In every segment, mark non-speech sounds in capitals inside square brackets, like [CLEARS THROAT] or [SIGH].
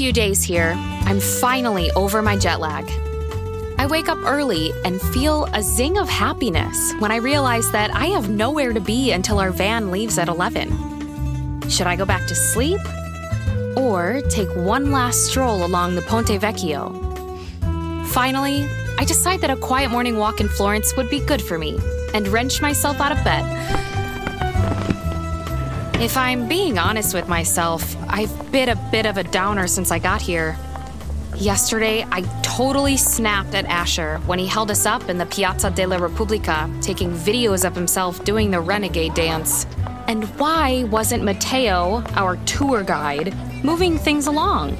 few days here, I'm finally over my jet lag. I wake up early and feel a zing of happiness when I realize that I have nowhere to be until our van leaves at 11. Should I go back to sleep? Or take one last stroll along the Ponte Vecchio? Finally, I decide that a quiet morning walk in Florence would be good for me and wrench myself out of bed. If I'm being honest with myself, I've been a bit of a downer since I got here. Yesterday, I totally snapped at Asher when he held us up in the Piazza della Repubblica, taking videos of himself doing the renegade dance. And why wasn't Matteo, our tour guide, moving things along?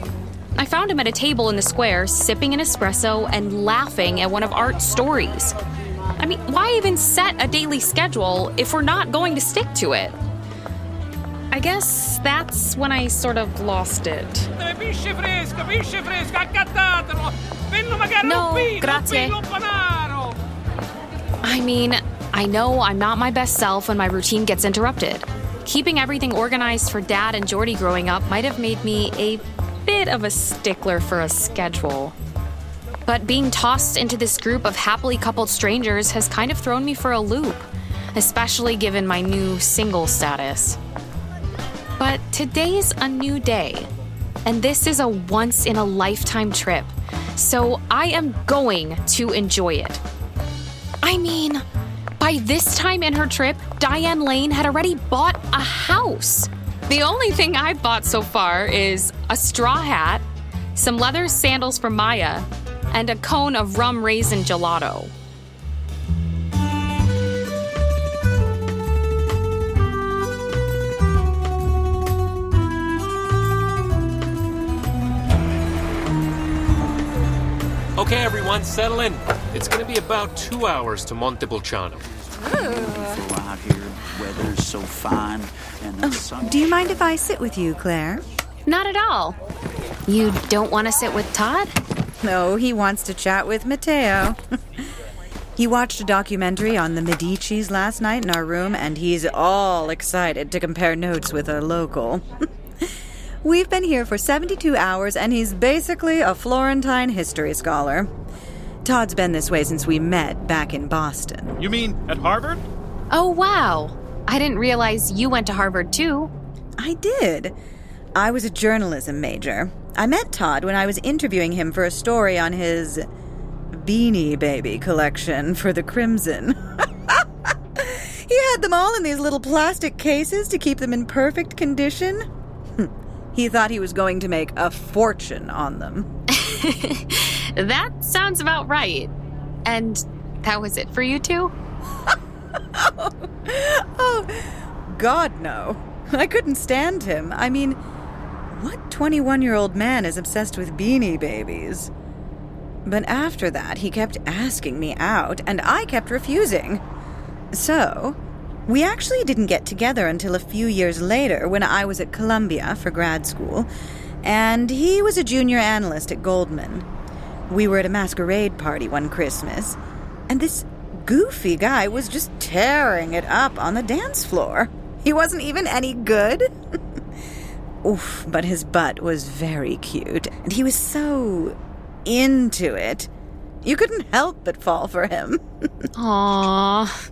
I found him at a table in the square, sipping an espresso and laughing at one of Art's stories. I mean, why even set a daily schedule if we're not going to stick to it? I guess that's when I sort of lost it. No, grazie. I mean, I know I'm not my best self when my routine gets interrupted. Keeping everything organized for Dad and Jordy growing up might have made me a bit of a stickler for a schedule. But being tossed into this group of happily coupled strangers has kind of thrown me for a loop, especially given my new single status. But today's a new day, and this is a once in a lifetime trip, so I am going to enjoy it. I mean, by this time in her trip, Diane Lane had already bought a house. The only thing I've bought so far is a straw hat, some leather sandals for Maya, and a cone of rum raisin gelato. Okay, everyone, settle in. It's gonna be about two hours to Montepulciano. Beautiful out here. Weather's so fine, and the oh, sun. Do you mind if I sit with you, Claire? Not at all. You don't want to sit with Todd? No, he wants to chat with Matteo. [LAUGHS] he watched a documentary on the Medicis last night in our room, and he's all excited to compare notes with a local. [LAUGHS] We've been here for 72 hours, and he's basically a Florentine history scholar. Todd's been this way since we met back in Boston. You mean at Harvard? Oh, wow. I didn't realize you went to Harvard too. I did. I was a journalism major. I met Todd when I was interviewing him for a story on his Beanie Baby collection for the Crimson. [LAUGHS] he had them all in these little plastic cases to keep them in perfect condition. He thought he was going to make a fortune on them. [LAUGHS] That sounds about right. And that was it for you two? [LAUGHS] Oh, God, no. I couldn't stand him. I mean, what 21 year old man is obsessed with beanie babies? But after that, he kept asking me out, and I kept refusing. So, we actually didn't get together until a few years later when I was at Columbia for grad school, and he was a junior analyst at Goldman. We were at a masquerade party one Christmas, and this goofy guy was just tearing it up on the dance floor. He wasn't even any good. [LAUGHS] Oof, but his butt was very cute, and he was so into it. You couldn't help but fall for him. [LAUGHS] Aww.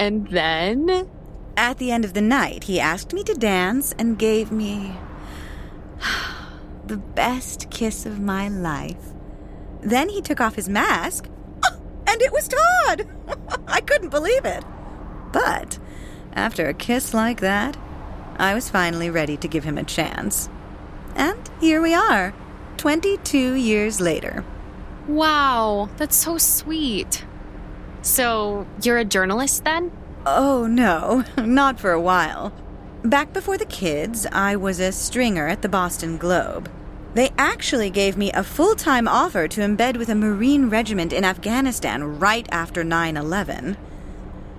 And then? At the end of the night, he asked me to dance and gave me [SIGHS] the best kiss of my life. Then he took off his mask, [GASPS] and it was Todd. [LAUGHS] I couldn't believe it. But after a kiss like that, I was finally ready to give him a chance. And here we are, 22 years later. Wow, that's so sweet. So, you're a journalist then? Oh, no, [LAUGHS] not for a while. Back before the kids, I was a stringer at the Boston Globe. They actually gave me a full time offer to embed with a Marine regiment in Afghanistan right after 9 11.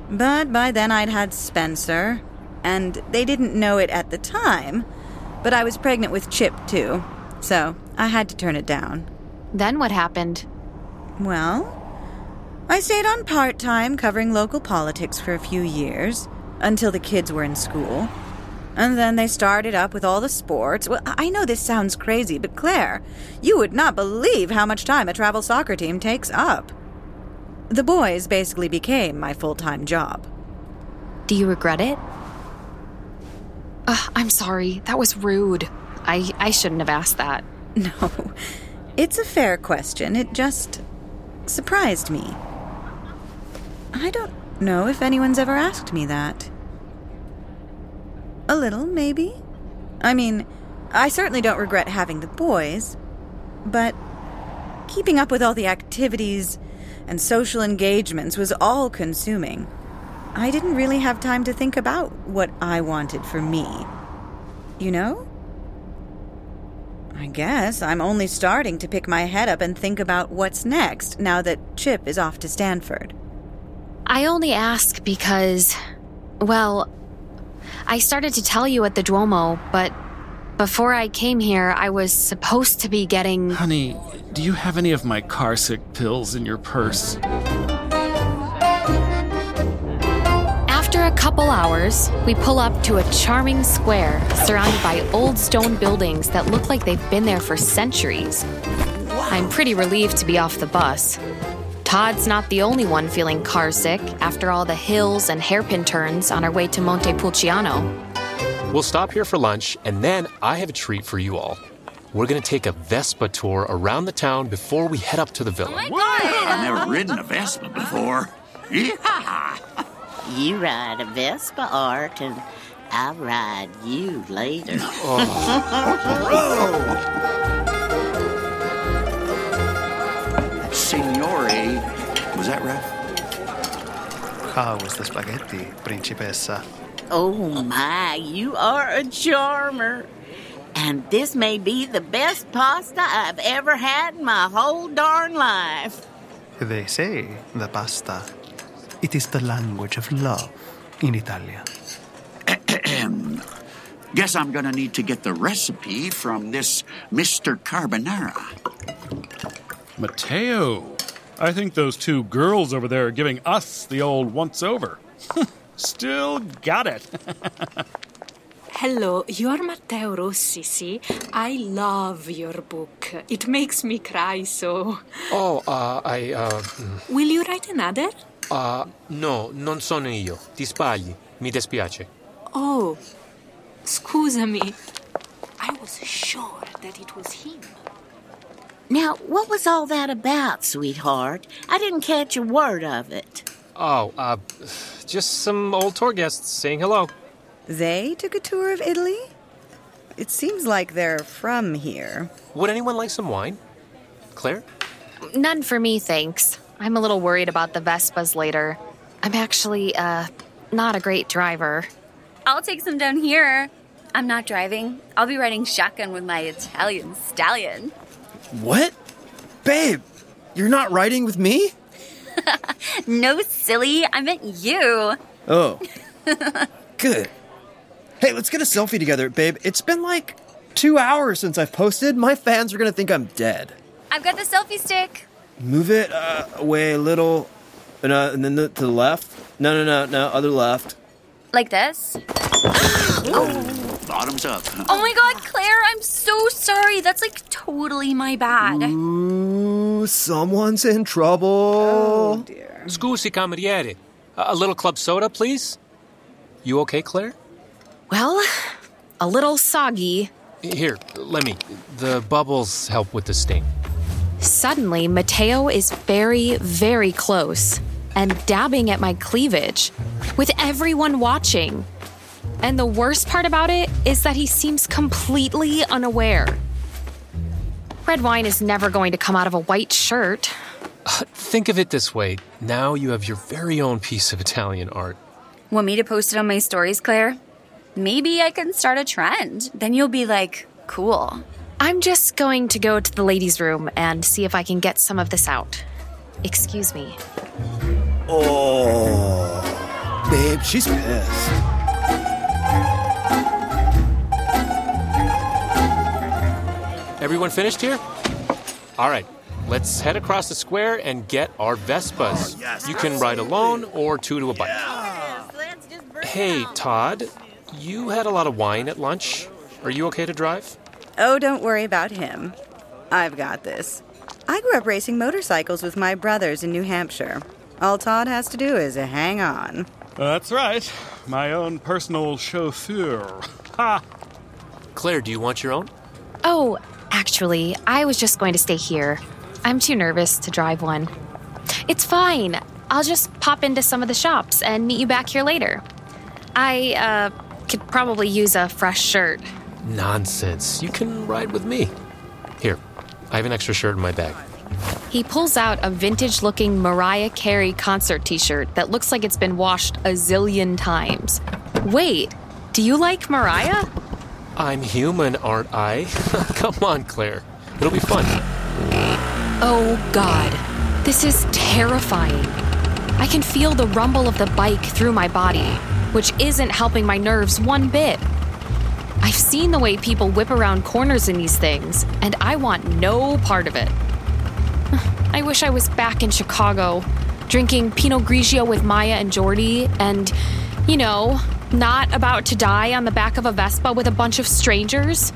But by then I'd had Spencer, and they didn't know it at the time, but I was pregnant with Chip too, so I had to turn it down. Then what happened? Well, I stayed on part time covering local politics for a few years until the kids were in school. And then they started up with all the sports. Well, I know this sounds crazy, but Claire, you would not believe how much time a travel soccer team takes up. The boys basically became my full time job. Do you regret it? Ugh, I'm sorry. That was rude. I, I shouldn't have asked that. [LAUGHS] No, it's a fair question. It just surprised me. I don't know if anyone's ever asked me that. A little, maybe. I mean, I certainly don't regret having the boys, but keeping up with all the activities and social engagements was all consuming. I didn't really have time to think about what I wanted for me. You know? I guess I'm only starting to pick my head up and think about what's next now that Chip is off to Stanford. I only ask because, well, I started to tell you at the Duomo, but before I came here, I was supposed to be getting. Honey, do you have any of my car sick pills in your purse? After a couple hours, we pull up to a charming square surrounded by old stone buildings that look like they've been there for centuries. I'm pretty relieved to be off the bus. Todd's not the only one feeling car sick after all the hills and hairpin turns on our way to Montepulciano. We'll stop here for lunch, and then I have a treat for you all. We're gonna take a Vespa tour around the town before we head up to the villa. Oh I've never ridden a Vespa before. Yeah. You ride a Vespa, Art, and I'll ride you later. Oh. [LAUGHS] Signore. Was that right? How was the spaghetti, Principessa? Oh my, you are a charmer. And this may be the best pasta I've ever had in my whole darn life. They say the pasta. It is the language of love in Italian. [CLEARS THROAT] Guess I'm gonna need to get the recipe from this Mr. Carbonara. Mateo, I think those two girls over there are giving us the old once over. [LAUGHS] Still got it. Hello, you're Matteo Rossi, see? I love your book. It makes me cry so. Oh, uh, I, uh, Will you write another? uh, no, non sono io. Ti sbagli. Mi dispiace. Oh, scusami. I was sure that it was him. Now, what was all that about, sweetheart? I didn't catch a word of it. Oh, uh, just some old tour guests saying hello. They took a tour of Italy? It seems like they're from here. Would anyone like some wine? Claire? None for me, thanks. I'm a little worried about the Vespas later. I'm actually, uh, not a great driver. I'll take some down here. I'm not driving. I'll be riding shotgun with my Italian stallion. What? Babe, you're not riding with me? [LAUGHS] No, silly. I meant you. Oh. Good. Hey, let's get a selfie together, babe. It's been like two hours since I've posted. My fans are gonna think I'm dead. I've got the selfie stick. Move it uh, away a little. And, uh, and then the, to the left. No, no, no, no, other left. Like this. [GASPS] Bottoms up. Oh my god, Claire, I'm so sorry. That's like totally my bad. Ooh, someone's in trouble. Oh, Scusi, cameriere. A a little club soda, please? You okay, Claire? Well, a little soggy. Here, let me. The bubbles help with the sting. Suddenly, Mateo is very, very close and dabbing at my cleavage, with everyone watching. And the worst part about it is that he seems completely unaware. Red wine is never going to come out of a white shirt. Uh, think of it this way now you have your very own piece of Italian art. Want me to post it on my stories, Claire? Maybe I can start a trend. Then you'll be like, cool. I'm just going to go to the ladies' room and see if I can get some of this out. Excuse me. Oh. Babe, she's pissed. Everyone finished here? All right, let's head across the square and get our Vespas. Oh, you can ride alone or two to a bike. Hey, Todd, You had a lot of wine at lunch. Are you okay to drive? Oh, don't worry about him. I've got this. I grew up racing motorcycles with my brothers in New Hampshire. All Todd has to do is hang on. That's right. My own personal chauffeur. [LAUGHS] Ha! Claire, do you want your own? Oh, actually, I was just going to stay here. I'm too nervous to drive one. It's fine. I'll just pop into some of the shops and meet you back here later. I, uh, could probably use a fresh shirt. Nonsense. You can ride with me. Here, I have an extra shirt in my bag. He pulls out a vintage looking Mariah Carey concert t shirt that looks like it's been washed a zillion times. Wait, do you like Mariah? I'm human, aren't I? [LAUGHS] Come on, Claire. It'll be fun. Oh, God. This is terrifying. I can feel the rumble of the bike through my body, which isn't helping my nerves one bit. I've seen the way people whip around corners in these things, and I want no part of it. [SIGHS] I wish I was back in Chicago, drinking Pinot Grigio with Maya and Jordy, and, you know, not about to die on the back of a Vespa with a bunch of strangers.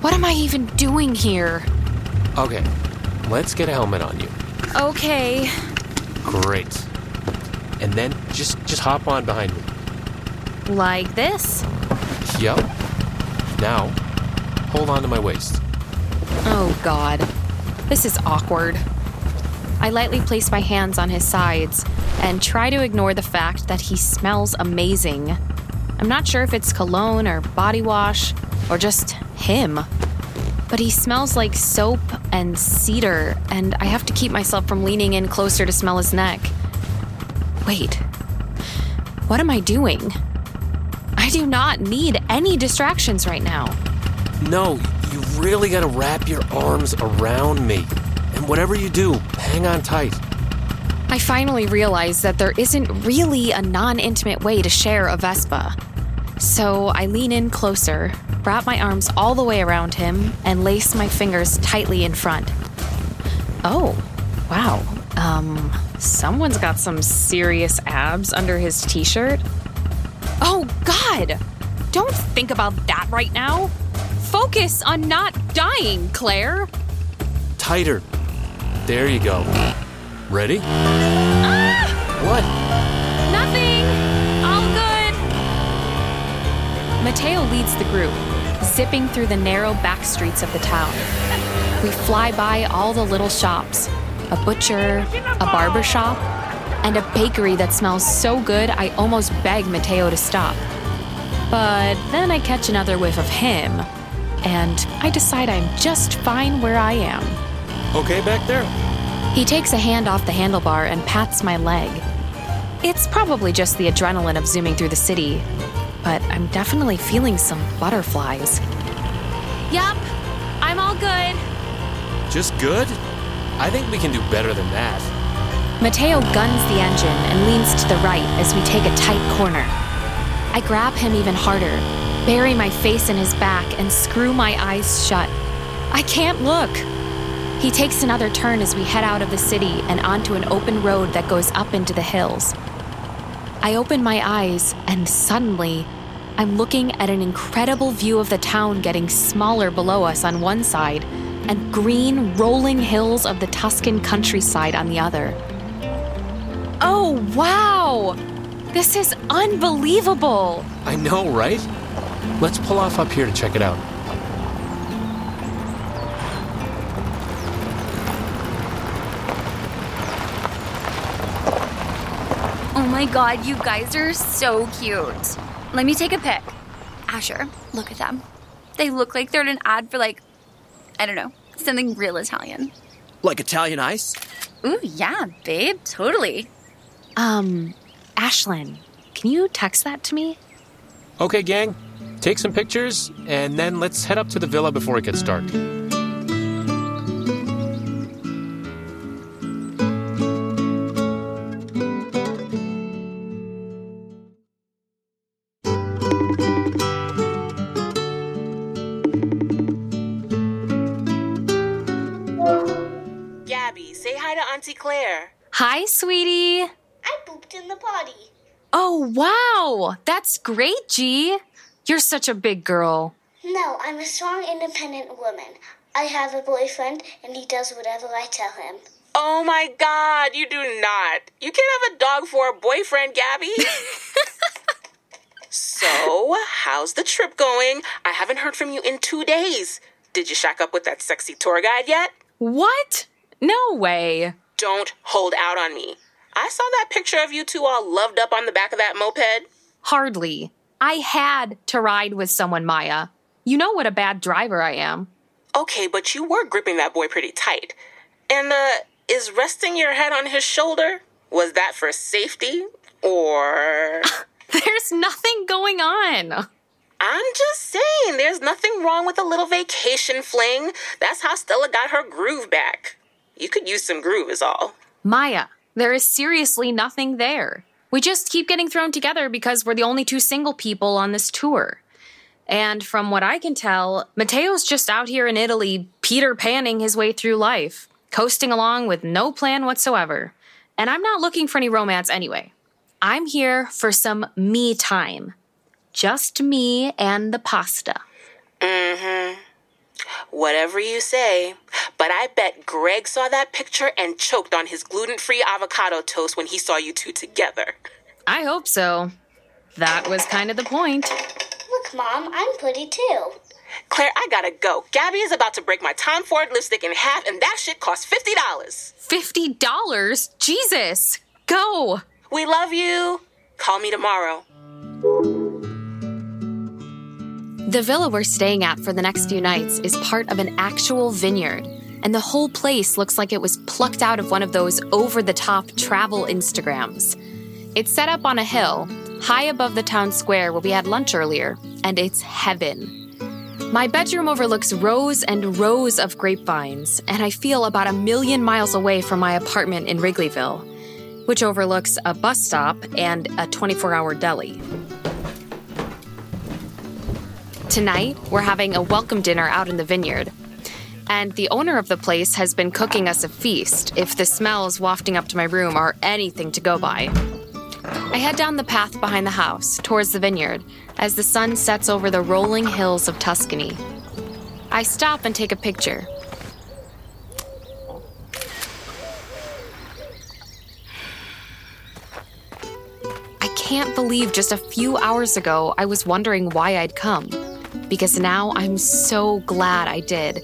What am I even doing here? Okay, let's get a helmet on you. Okay. Great. And then just just hop on behind me. Like this? Yup. Now, hold on to my waist. Oh, God. This is awkward. I lightly place my hands on his sides and try to ignore the fact that he smells amazing. I'm not sure if it's cologne or body wash or just him. But he smells like soap and cedar, and I have to keep myself from leaning in closer to smell his neck. Wait, what am I doing? I do not need any distractions right now. No, you really gotta wrap your arms around me. And whatever you do, hang on tight. I finally realize that there isn't really a non intimate way to share a Vespa. So I lean in closer, wrap my arms all the way around him, and lace my fingers tightly in front. Oh, wow. Um, someone's got some serious abs under his t shirt. Oh, God! Don't think about that right now. Focus on not dying, Claire. Tighter. There you go. Ready? What? Mateo leads the group, zipping through the narrow back streets of the town. We fly by all the little shops a butcher, a barber shop, and a bakery that smells so good I almost beg Mateo to stop. But then I catch another whiff of him, and I decide I'm just fine where I am. Okay back there? He takes a hand off the handlebar and pats my leg. It's probably just the adrenaline of zooming through the city, but I'm definitely feeling some butterflies. Yup, I'm all good. Just good? I think we can do better than that. Mateo guns the engine and leans to the right as we take a tight corner. I grab him even harder, bury my face in his back, and screw my eyes shut. I can't look. He takes another turn as we head out of the city and onto an open road that goes up into the hills. I open my eyes, and suddenly, I'm looking at an incredible view of the town getting smaller below us on one side and green, rolling hills of the Tuscan countryside on the other. Oh, wow! This is unbelievable! I know, right? Let's pull off up here to check it out. Oh my god, you guys are so cute. Let me take a pic. Asher, look at them. They look like they're in an ad for like, I don't know, something real Italian. Like Italian ice? Ooh, yeah, babe, totally. Um, Ashlyn, can you text that to me? Okay, gang. Take some pictures, and then let's head up to the villa before it gets dark. Hi, sweetie. I pooped in the potty. Oh, wow! That's great, G. You're such a big girl. No, I'm a strong, independent woman. I have a boyfriend, and he does whatever I tell him. Oh my god, you do not. You can't have a dog for a boyfriend, Gabby. [LAUGHS] so, how's the trip going? I haven't heard from you in two days. Did you shack up with that sexy tour guide yet? What? No way. Don't hold out on me. I saw that picture of you two all loved up on the back of that moped. Hardly. I had to ride with someone, Maya. You know what a bad driver I am. Okay, but you were gripping that boy pretty tight. And, uh, is resting your head on his shoulder? Was that for safety? Or. [LAUGHS] There's nothing going on. I'm just saying, there's nothing wrong with a little vacation fling. That's how Stella got her groove back. You could use some groove, is all. Maya, there is seriously nothing there. We just keep getting thrown together because we're the only two single people on this tour. And from what I can tell, Mateo's just out here in Italy, Peter panning his way through life, coasting along with no plan whatsoever. And I'm not looking for any romance anyway. I'm here for some me time. Just me and the pasta. Mm hmm. Whatever you say. But I bet Greg saw that picture and choked on his gluten free avocado toast when he saw you two together. I hope so. That was kind of the point. Look, Mom, I'm pretty too. Claire, I gotta go. Gabby is about to break my Tom Ford lipstick in half, and that shit costs $50. $50? Jesus! Go! We love you. Call me tomorrow. The villa we're staying at for the next few nights is part of an actual vineyard, and the whole place looks like it was plucked out of one of those over the top travel Instagrams. It's set up on a hill, high above the town square where we had lunch earlier, and it's heaven. My bedroom overlooks rows and rows of grapevines, and I feel about a million miles away from my apartment in Wrigleyville, which overlooks a bus stop and a 24 hour deli. Tonight, we're having a welcome dinner out in the vineyard. And the owner of the place has been cooking us a feast if the smells wafting up to my room are anything to go by. I head down the path behind the house, towards the vineyard, as the sun sets over the rolling hills of Tuscany. I stop and take a picture. I can't believe just a few hours ago I was wondering why I'd come, because now I'm so glad I did.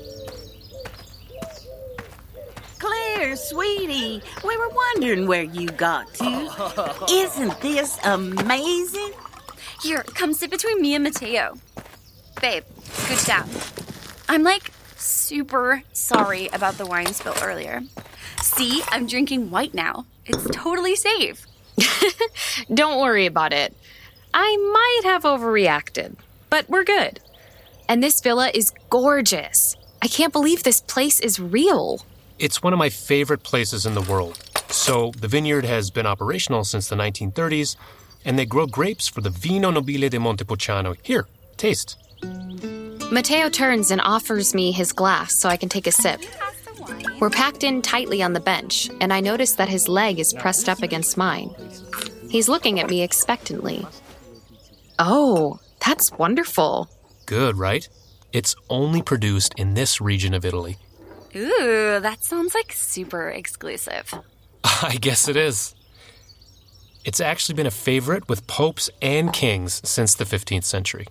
Claire, sweetie, we were wondering where you got to. Isn't this amazing? Here, come sit between me and Mateo. Babe, good down. I'm like super sorry about the wine spill earlier. See, I'm drinking white now. It's totally safe. [LAUGHS] Don't worry about it. I might have overreacted, but we're good. And this villa is gorgeous. I can't believe this place is real. It's one of my favorite places in the world. So, the vineyard has been operational since the 1930s, and they grow grapes for the Vino Nobile de Montepulciano. Here, taste. Matteo turns and offers me his glass so I can take a sip. We're packed in tightly on the bench, and I notice that his leg is pressed up against mine. He's looking at me expectantly. Oh, that's wonderful. Good, right? It's only produced in this region of Italy. Ooh, that sounds like super exclusive. [LAUGHS] I guess it is. It's actually been a favorite with popes and kings since the 15th century.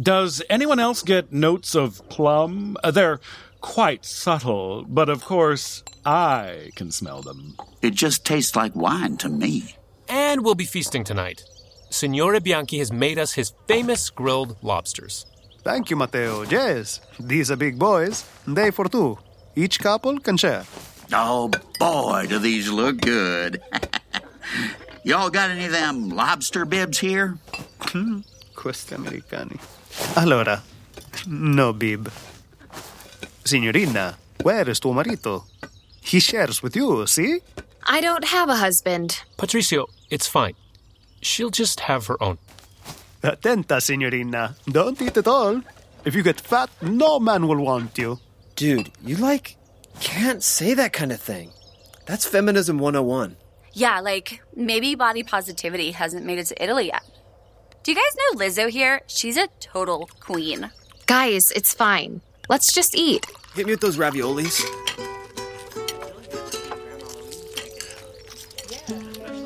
Does anyone else get notes of plum? Uh, they're quite subtle, but of course, I can smell them. It just tastes like wine to me. And we'll be feasting tonight. Signore Bianchi has made us his famous grilled lobsters. Thank you, Mateo. Yes, these are big boys. They for two. Each couple can share. Oh boy, do these look good. [LAUGHS] Y'all got any of them lobster bibs here? Hmm, questi americani. Allora, no bib. Signorina, where is tuo marito? He shares with you, see? I don't have a husband. Patricio, it's fine. She'll just have her own. Attenta, signorina. Don't eat at all. If you get fat, no man will want you. Dude, you like can't say that kind of thing. That's feminism 101. Yeah, like maybe body positivity hasn't made it to Italy yet. Do you guys know Lizzo here? She's a total queen. Guys, it's fine. Let's just eat. Hit me with those raviolis.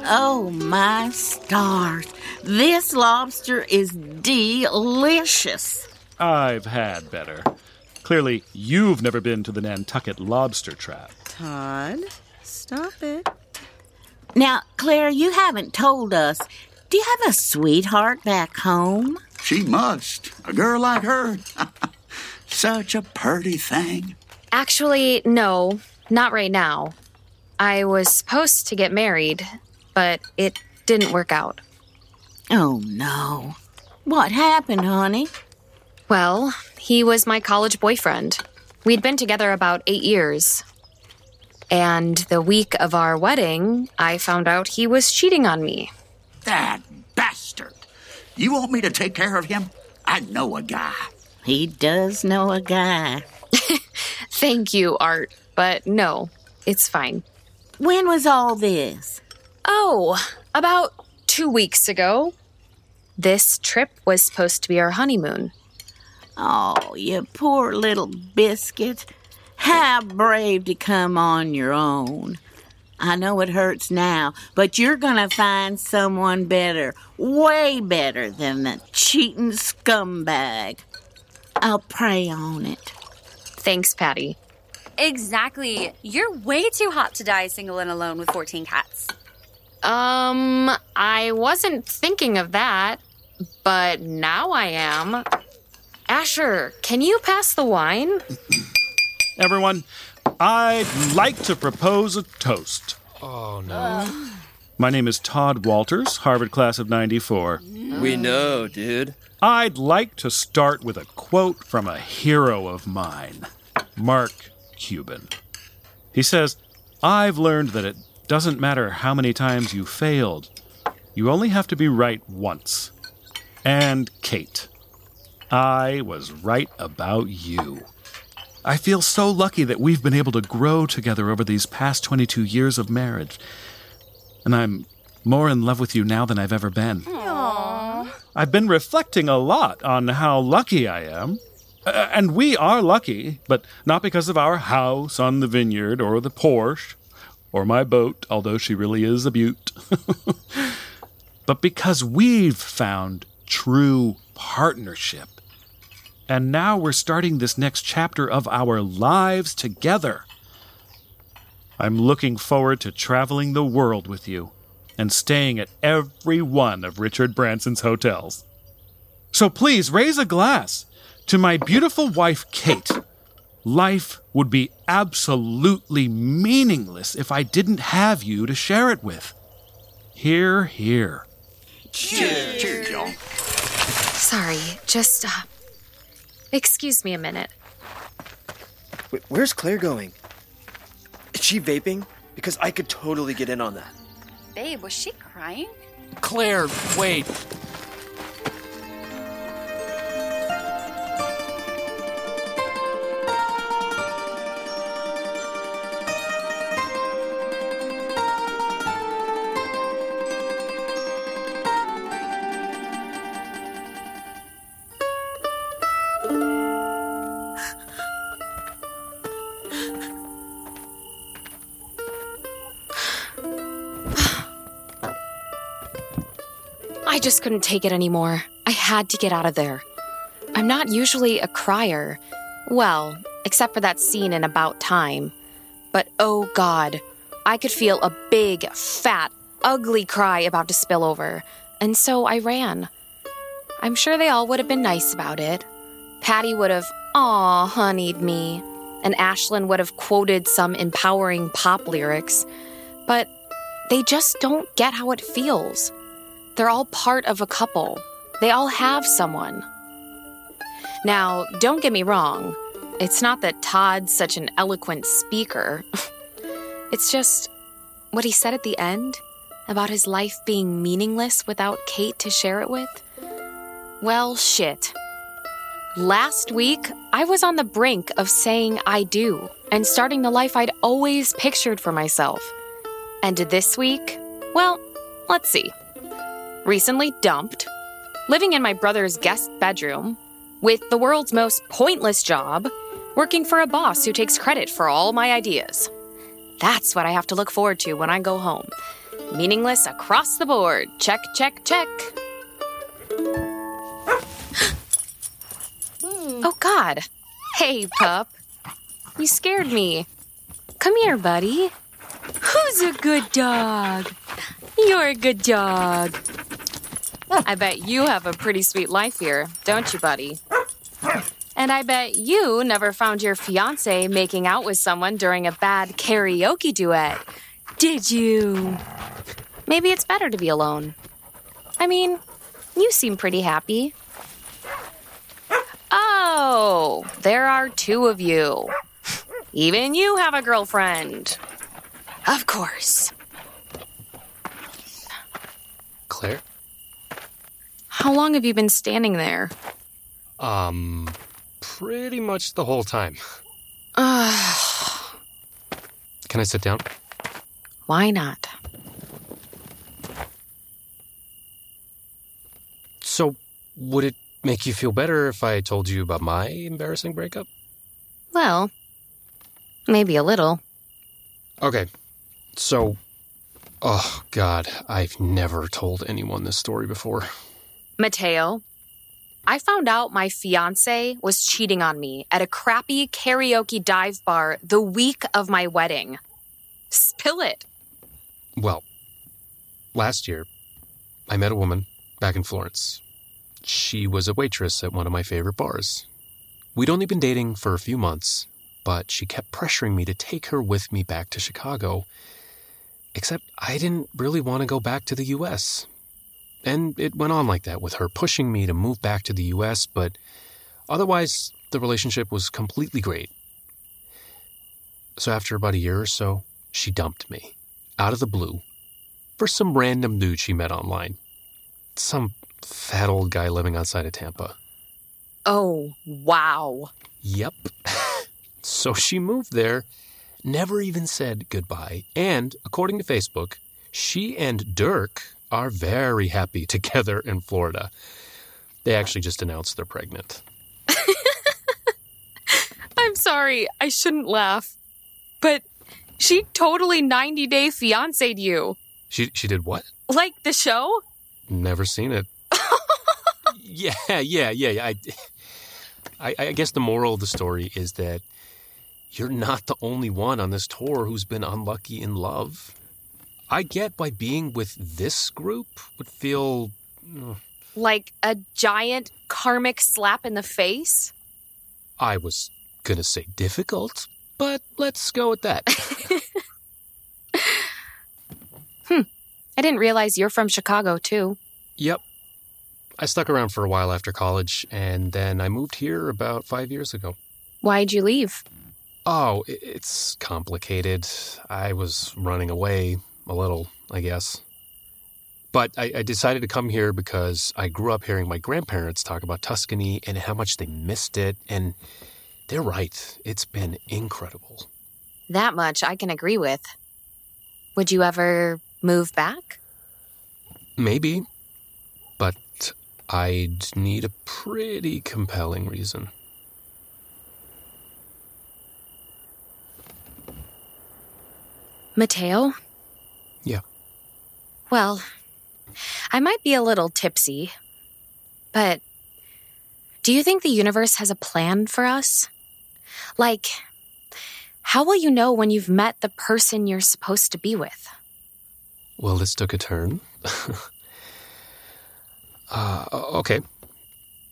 Oh, my stars. This lobster is delicious. I've had better. Clearly, you've never been to the Nantucket lobster trap. Todd, stop it. Now, Claire, you haven't told us. Do you have a sweetheart back home? She must. A girl like her. [LAUGHS] Such a purty thing. Actually, no, not right now. I was supposed to get married, but it didn't work out. Oh, no. What happened, honey? Well, he was my college boyfriend. We'd been together about eight years. And the week of our wedding, I found out he was cheating on me. That bastard. You want me to take care of him? I know a guy. He does know a guy. [LAUGHS] Thank you, Art, but no, it's fine. When was all this? Oh, about two weeks ago. This trip was supposed to be our honeymoon. Oh, you poor little biscuit. How brave to come on your own. I know it hurts now, but you're gonna find someone better, way better than the cheating scumbag. I'll pray on it. Thanks, Patty. Exactly. You're way too hot to die single and alone with 14 cats. Um, I wasn't thinking of that, but now I am. Asher, can you pass the wine? Everyone, I'd like to propose a toast. Oh, no. My name is Todd Walters, Harvard class of 94. We know, dude. I'd like to start with a quote from a hero of mine, Mark Cuban. He says, I've learned that it doesn't matter how many times you failed, you only have to be right once. And Kate, I was right about you. I feel so lucky that we've been able to grow together over these past 22 years of marriage. And I'm more in love with you now than I've ever been. Aww. I've been reflecting a lot on how lucky I am. Uh, and we are lucky, but not because of our house on the vineyard or the Porsche or my boat, although she really is a beaut. [LAUGHS] but because we've found true partnership. And now we're starting this next chapter of our lives together. I'm looking forward to traveling the world with you and staying at every one of Richard Branson's hotels. So please raise a glass to my beautiful wife, Kate. Life would be absolutely meaningless if I didn't have you to share it with. Hear, hear. Cheers. Cheers, y'all. Sorry, just, uh, excuse me a minute. Wait, where's Claire going? Is she vaping? Because I could totally get in on that. Babe, was she crying? Claire, wait. Couldn't take it anymore. I had to get out of there. I'm not usually a crier. Well, except for that scene in About Time. But oh god, I could feel a big, fat, ugly cry about to spill over, and so I ran. I'm sure they all would have been nice about it. Patty would have, aw, honeyed me, and Ashlyn would have quoted some empowering pop lyrics, but they just don't get how it feels. They're all part of a couple. They all have someone. Now, don't get me wrong. It's not that Todd's such an eloquent speaker. [LAUGHS] it's just what he said at the end about his life being meaningless without Kate to share it with. Well, shit. Last week, I was on the brink of saying I do and starting the life I'd always pictured for myself. And this week, well, let's see recently dumped, living in my brother's guest bedroom, with the world's most pointless job, working for a boss who takes credit for all my ideas. That's what I have to look forward to when I go home. Meaningless across the board. Check, check, check. [GASPS] oh, God. Hey, pup. You scared me. Come here, buddy. Who's a good dog? You're a good dog. I bet you have a pretty sweet life here, don't you, buddy? And I bet you never found your fiance making out with someone during a bad karaoke duet, did you? Maybe it's better to be alone. I mean, you seem pretty happy. Oh, there are two of you. Even you have a girlfriend. Of course. Claire? How long have you been standing there? Um, pretty much the whole time. [SIGHS] Can I sit down? Why not? So, would it make you feel better if I told you about my embarrassing breakup? Well, maybe a little. Okay, so, oh god, I've never told anyone this story before. Mateo, I found out my fiance was cheating on me at a crappy karaoke dive bar the week of my wedding. Spill it. Well, last year, I met a woman back in Florence. She was a waitress at one of my favorite bars. We'd only been dating for a few months, but she kept pressuring me to take her with me back to Chicago. Except I didn't really want to go back to the US. And it went on like that with her pushing me to move back to the US, but otherwise, the relationship was completely great. So after about a year or so, she dumped me, out of the blue, for some random dude she met online. Some fat old guy living outside of Tampa. Oh, wow. Yep. [LAUGHS] so she moved there, never even said goodbye, and according to Facebook, she and Dirk are very happy [LAUGHS] together in Florida. They actually just announced they're pregnant. [LAUGHS] I'm sorry, I shouldn't laugh. But she totally 90 day fiancé'd you. She she did what? Like the show? Never seen it. [LAUGHS] yeah, yeah, yeah. yeah. I, I I guess the moral of the story is that you're not the only one on this tour who's been unlucky in love. I get why being with this group would feel. Like a giant karmic slap in the face? I was gonna say difficult, but let's go with that. [LAUGHS] Hmm. I didn't realize you're from Chicago, too. yep. I stuck around for a while after college, and then I moved here about five years ago. Why'd you leave? Oh, it's complicated. I was running away a little, I guess. But I, I decided to come here because I grew up hearing my grandparents talk about Tuscany and how much they missed it. And they're right, it's been incredible. That much I can agree with. Would you ever move back? Maybe, but I'd need a pretty compelling reason. Mateo? Well, I might be a little tipsy, but do you think the universe has a plan for us? Like, how will you know when you've met the person you're supposed to be with? Well, this took a turn. [LAUGHS] uh, okay.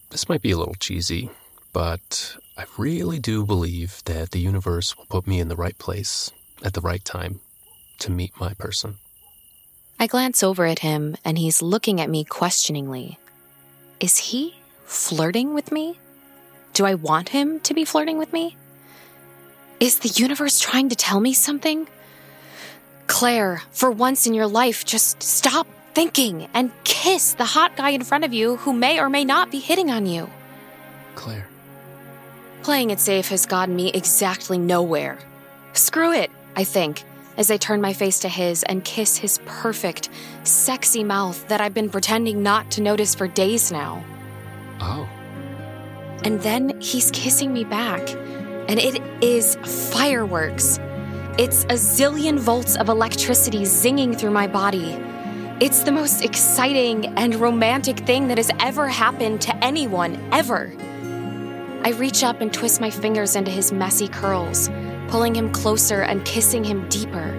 This might be a little cheesy, but I really do believe that the universe will put me in the right place at the right time to meet my person. I glance over at him and he's looking at me questioningly. Is he flirting with me? Do I want him to be flirting with me? Is the universe trying to tell me something? Claire, for once in your life, just stop thinking and kiss the hot guy in front of you who may or may not be hitting on you. Claire. Playing it safe has gotten me exactly nowhere. Screw it, I think, as I turn my face to his and kiss his perfect, sexy mouth that I've been pretending not to notice for days now. Oh. And then he's kissing me back, and it is fireworks. It's a zillion volts of electricity zinging through my body. It's the most exciting and romantic thing that has ever happened to anyone, ever. I reach up and twist my fingers into his messy curls, pulling him closer and kissing him deeper.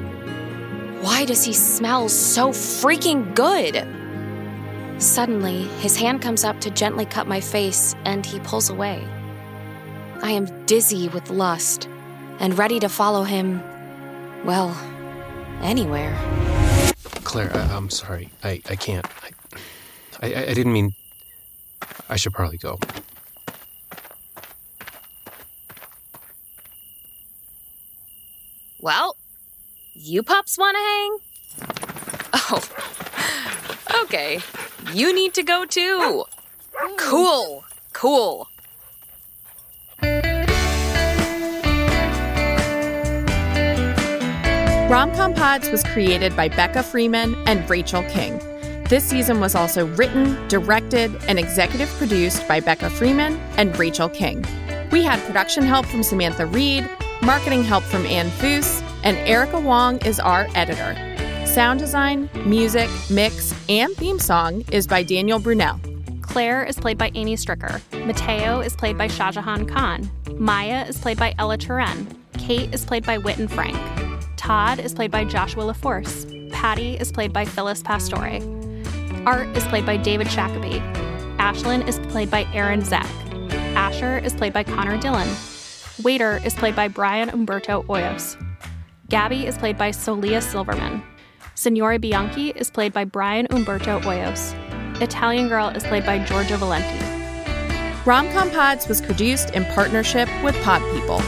Why does he smell so freaking good? Suddenly, his hand comes up to gently cut my face and he pulls away. I am dizzy with lust and ready to follow him, well, anywhere. Claire, I, I'm sorry. I, I can't. I, I, I didn't mean. I should probably go. Well, you pups want to hang? Oh, okay. You need to go too. Cool, cool. Romcom Pods was created by Becca Freeman and Rachel King. This season was also written, directed, and executive produced by Becca Freeman and Rachel King. We had production help from Samantha Reed, marketing help from Ann Foos, and Erica Wong is our editor. Sound design, music, mix, and theme song is by Daniel Brunel. Claire is played by Amy Stricker. Mateo is played by Shahjahan Khan. Maya is played by Ella Turen. Kate is played by Witten Frank. Todd is played by Joshua LaForce. Patty is played by Phyllis Pastore. Art is played by David Shackleby. Ashlyn is played by Aaron Zek. Asher is played by Connor Dillon. Waiter is played by Brian Umberto Hoyos. Gabby is played by Solia Silverman. Signore Bianchi is played by Brian Umberto Hoyos. Italian Girl is played by Giorgio Valenti. Romcom Pods was produced in partnership with Pod People.